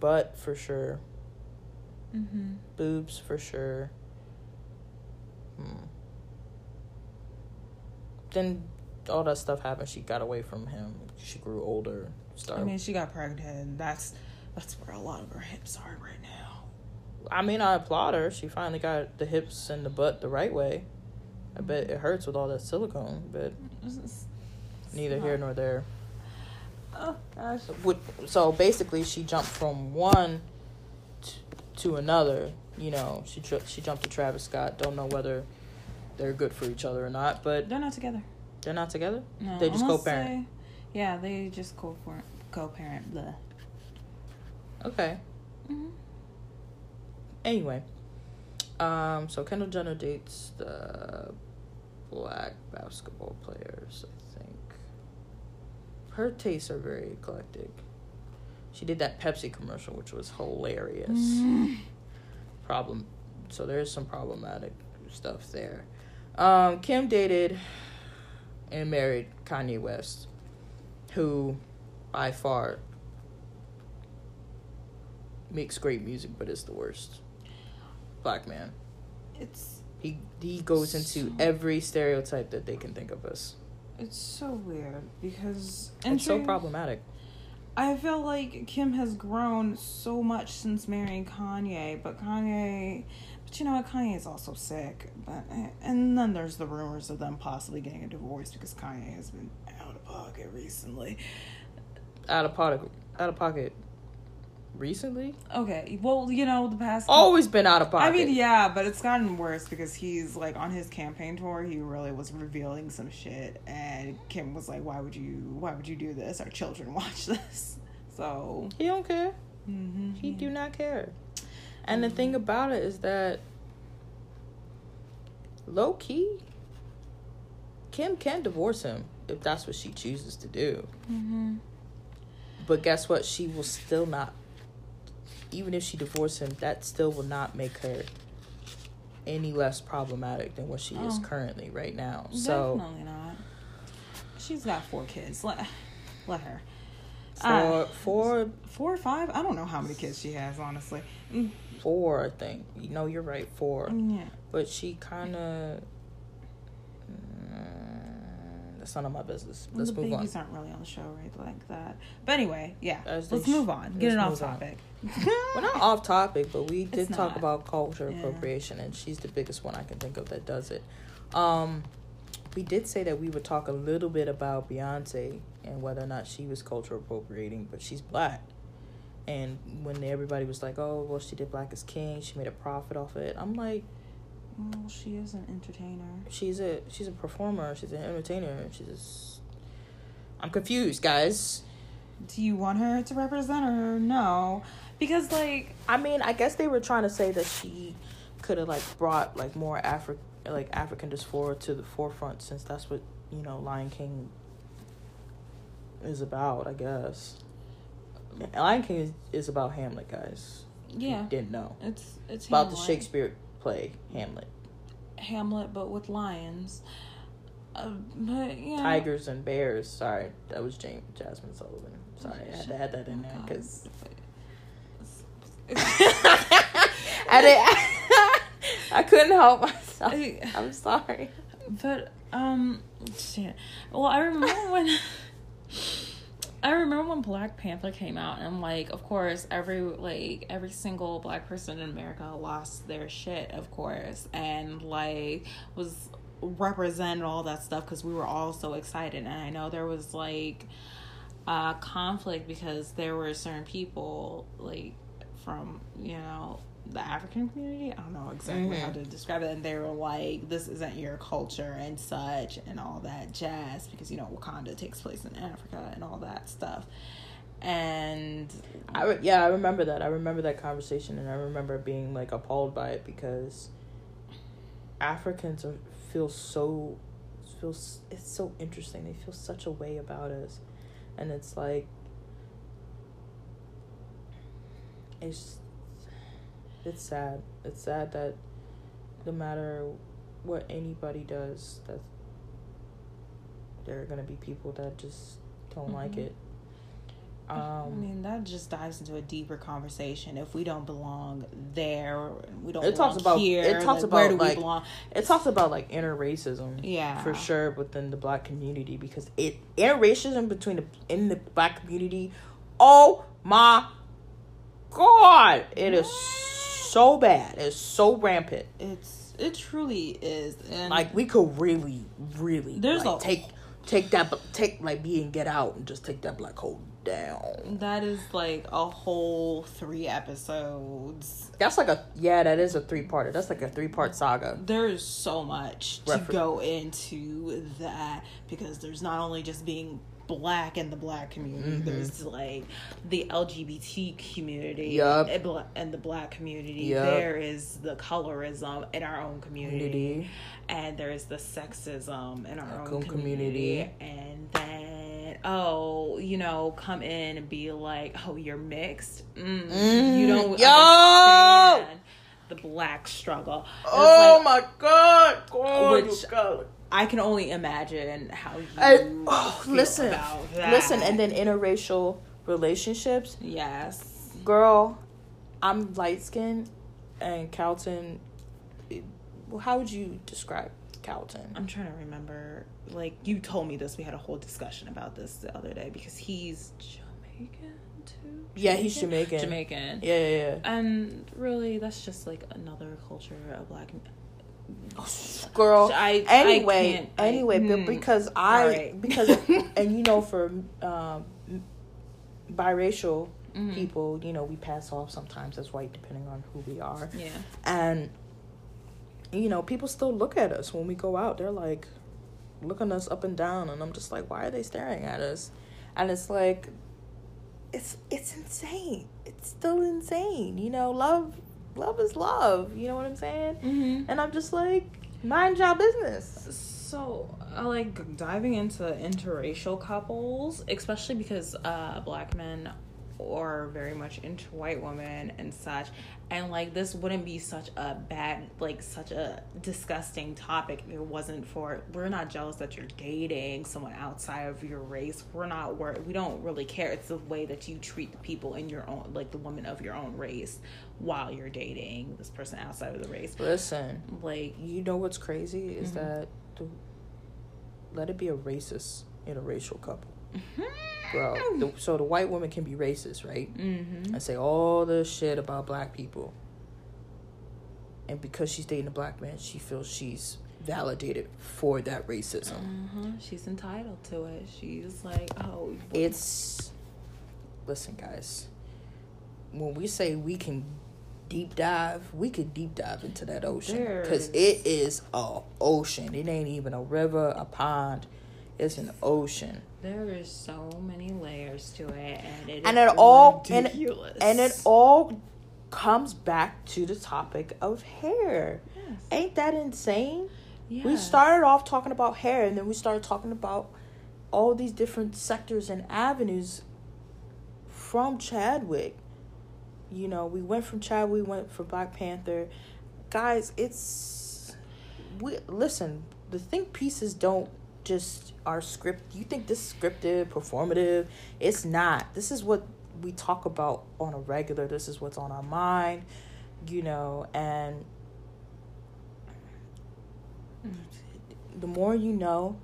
butt for sure. Mm-hmm. Boobs for sure. Hmm. Then all that stuff happened, she got away from him. She grew older. Started. I mean, she got pregnant. That's that's where a lot of her hips are right now. I mean, I applaud her. She finally got the hips and the butt the right way. I bet it hurts with all that silicone, but neither here nor there. Oh gosh. So basically, she jumped from one to another. You know, she she jumped to Travis Scott. Don't know whether they're good for each other or not, but they're not together. They're not together. No, they just co-parent. They, yeah, they just co-parent. Co-parent. Blah. Okay. Mm-hmm. Anyway, um, so Kendall Jenner dates the black basketball players. I think her tastes are very eclectic. She did that Pepsi commercial, which was hilarious. Mm. Problem. So there's some problematic stuff there. Um, Kim dated and married Kanye West, who by far makes great music, but is the worst black man. It's he he goes so, into every stereotype that they can think of us. It's so weird because it's so problematic. I feel like Kim has grown so much since marrying Kanye, but Kanye, but you know what? Kanye is also sick. But and then there's the rumors of them possibly getting a divorce because Kanye has been out of pocket recently. Out of pocket, out of pocket recently? Okay. Well, you know, the past always been out of pocket. I mean, yeah, but it's gotten worse because he's like on his campaign tour, he really was revealing some shit and Kim was like, "Why would you why would you do this? Our children watch this." So, he don't care. Mm-hmm. He do not care. And mm-hmm. the thing about it is that low key Kim can divorce him if that's what she chooses to do. Mm-hmm. But guess what? She will still not even if she divorced him, that still will not make her any less problematic than what she oh, is currently right now. So definitely not. She's got four kids. Let let her. Four, uh, four, four or five. I don't know how many kids she has, honestly. Mm. Four, I think. You know, you're right. Four. Yeah. But she kind of that's none of my business. Let's the move babies on. aren't really on the show right like that. But anyway, yeah. As let's move on. Get it off topic. We're not off topic, but we did talk about culture yeah. appropriation, and she's the biggest one I can think of that does it. Um, we did say that we would talk a little bit about Beyonce and whether or not she was culture appropriating, but she's black. And when everybody was like, "Oh, well, she did Black is King. She made a profit off it," I'm like, well, she is an entertainer. She's a she's a performer. She's an entertainer. She's. I'm confused, guys. Do you want her to represent her? No, because like I mean, I guess they were trying to say that she could have like brought like more Afri- like African diaspora to the forefront since that's what you know Lion King is about. I guess Lion King is, is about Hamlet, guys. Yeah, didn't know. It's it's about Hamlet. the Shakespeare play Hamlet. Hamlet, but with lions. Uh, but yeah, tigers and bears. Sorry, that was James Jazmine Sullivan. Sorry, I had to add that in there because. I did. I couldn't help myself. I'm sorry. But um, shit. Well, I remember when. I remember when Black Panther came out, and like, of course, every like every single black person in America lost their shit, of course, and like was represented all that stuff because we were all so excited. And I know there was like a conflict because there were certain people like from you know the African community. I don't know exactly mm-hmm. how to describe it. And they were like, this isn't your culture and such and all that jazz because, you know, Wakanda takes place in Africa and all that stuff. And I, re- yeah, I remember that. I remember that conversation and I remember being like appalled by it because Africans are, feel so, feels, it's so interesting. They feel such a way about us. And it's like, it's it's sad. It's sad that no matter what anybody does, that there are gonna be people that just don't mm-hmm. like it. I Um, mean, that just dives into a deeper conversation. If we don't belong there, we don't. It belong talks about- here. it talks like, where about, do we like, belong? it talks about like inner racism. Yeah, for sure within the black community because it inner racism between the in the black community oh my god it is so bad. It's so rampant. It's it truly is, and like we could really really There's like, a- take take that take like be and get out and just take that black hole down. That is like a whole three episodes. that's like a yeah that is a three-parter. That's like a three-part saga. There's so much to go into that because there's not only just being black in the black community. Mhm. There's like the LGBT community Yup. and bla- and the black community. Yup. There is the colorism in our own community. community and there's the sexism in our Our own own community. community. and then oh you know come in and be like oh you're mixed mm, Mm, you don't yo! understand the black struggle oh like, my god oh, Which- it. I can only imagine how you I, oh, listen, about that. listen, and then interracial relationships. yes Girl, I'm light skinned and Calton. How would you describe Calton? i'm trying to remember like you told me this we had a whole discussion about this the other day because he's jamaican too Yeah, he's Jamaican. jamaican Yeah, yeah, yeah. And really, that's just like another culture of black. Girl. I anyway, I can't, I- anyway, but hmm. because I Alright. because and you know for um, biracial Mhm. people, you know, we pass off sometimes as white depending on who we are. yeah, And you know, people still look at us when we go out. They're like looking us up and down and I'm just like, why are they staring at us? And it's like it's it's insane. It's still insane. You know, love love is love. You know what I'm saying? mm-hmm. And I'm just like, mind your business. So, I like diving into interracial couples, especially because uh, black men are very much into white women and such. And like, this wouldn't be such a bad, like, such a disgusting topic if it wasn't for. We're not jealous that you're dating someone outside of your race. We're not, we we don't really care. It's the way that you treat the people in your own, like, the women of your own race while you're dating this person outside of the race. Listen, Like, you know what's crazy is Mhm. that the, let it be a racist interracial couple, bro. The, so the white woman can be racist, right? mm-hmm. And say all the shit about black people, and because she's dating a black man, she feels she's validated for that racism. Uh-huh. She's entitled to it. She's like, oh, It's listen, guys. When we say we can deep dive, we could deep dive into that ocean because it is a ocean. It ain't even a river, a pond. It's an ocean, there is so many layers to it, and it And is it all- and- ridiculous. and it all comes back to the topic of hair. yes. Ain't that insane? We started off talking about hair, and then we started talking about all these different sectors and avenues from Chadwick. You know, we went from Chadwick, we went for Black Panther. Guys, it's we listen. The think pieces don't just our script. You think this is scripted, performative? It's not. This is what we talk about on a regular. This is what's on our mind. You know, and the more you know,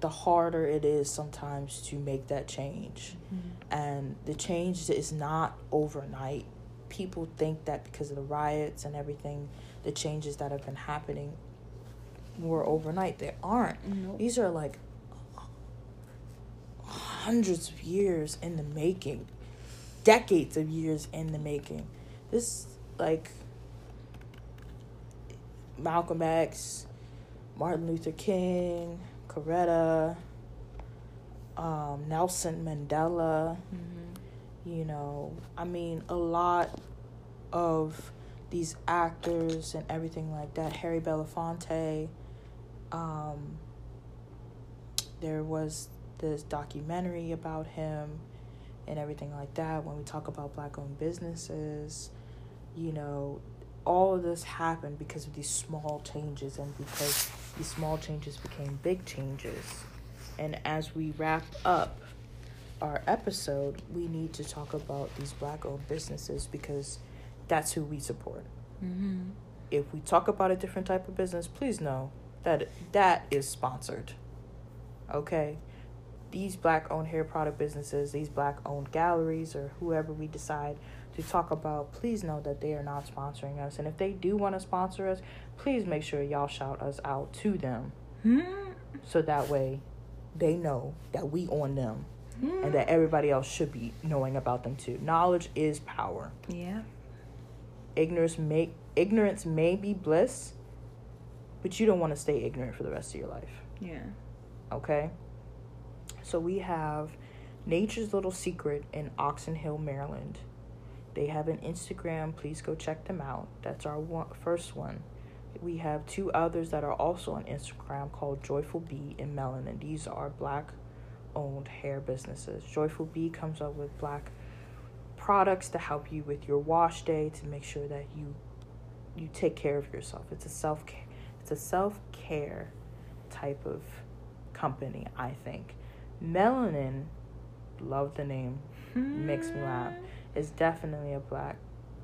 the harder it is sometimes to make that change. Mhm. And the change is not overnight. People think that because of the riots and everything, the changes that have been happening were overnight. They aren't. Nope. These are like hundreds of years in the making, decades of years in the making. This, like, Malcolm X, Martin Luther King, Coretta, um, Nelson Mandela, Mhm. you know, I mean, a lot of these actors and everything like that. Harry Belafonte, um, there was this documentary about him and everything like that. When we talk about black owned businesses, you know, all of this happened because of these small changes and because these small changes became big changes. And as we wrap up our episode, we need to talk about these black owned businesses because that's who we support. Mm-hmm. If we talk about a different type of business, please know that that is sponsored. Okay? These black owned hair product businesses, these black owned galleries, or whoever we decide to talk about, please know that they are not sponsoring us. And if they do want to sponsor us, please make sure y'all shout us out to them Mm-hmm. so that way they know that we on them and that everybody else should be knowing about them too. Knowledge is power. Yeah. Ignorance may ignorance may be bliss, but you don't want to stay ignorant for the rest of your life. Yeah. Okay? So we have Nature's Little Secret in Oxon Hill, Maryland. They have an Instagram. Please go check them out. That's our one, first one. We have two others that are also on Instagram called Joyful Bee and Melanin, and these are black owned hair businesses. Joyful Bee comes up with black products to help you with your wash day to make sure that you you take care of yourself. It's a self care it's a self care type of company, I think. Melanin, love the name, makes me laugh. Is definitely a black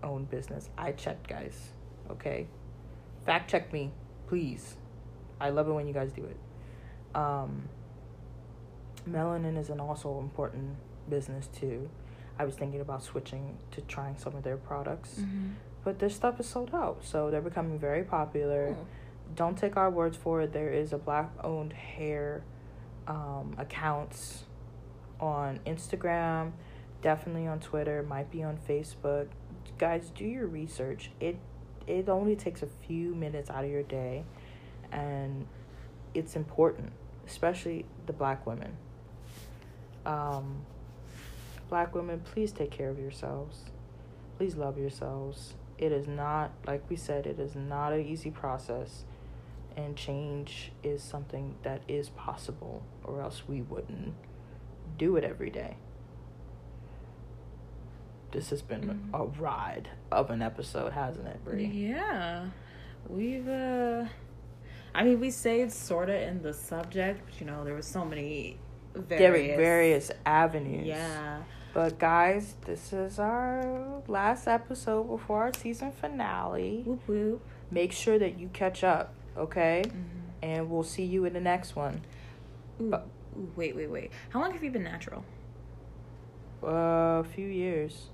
owned business. I checked, guys. Okay, fact check me, please. I love it when you guys do it. Um, melanin is an also important business too. I was thinking about switching to trying some of their products, Mm-hmm. but their stuff is sold out, so they're becoming very popular don't take our words for it. There is a black owned hair um, accounts on Instagram, definitely on Twitter, might be on Facebook. Guys, do your research. It it only takes a few minutes out of your day and it's important, especially the black women. Um, black women, please take care of yourselves. Please love yourselves. It is not, like we said, it is not an easy process and change is something that is possible or else we wouldn't do it every day this has been a ride of an episode hasn't it Brie? Yeah. We've uh I mean we stayed sorta in the subject, but you know, there was so many various various avenues Yeah. but guys this is our last episode before our season finale Whoop whoop. make sure that you catch up okay Mm-hmm. and we'll see you in the next one But- wait, wait, wait. How long have you been natural? uh, a few years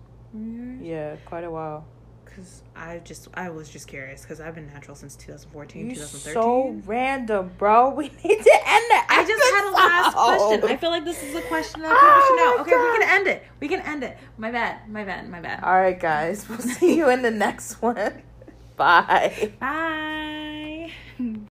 yeah quite a while Because I just, I was just curious because I've been natural since 2014, You 2013. so random, bro. We need to end it. I just had a last question. I feel like this is a question that people Oh should know. my Okay, we can end it. We can end it. My bad. My bad. My bad. All right, guys. We'll see you in the next one. Bye. Bye.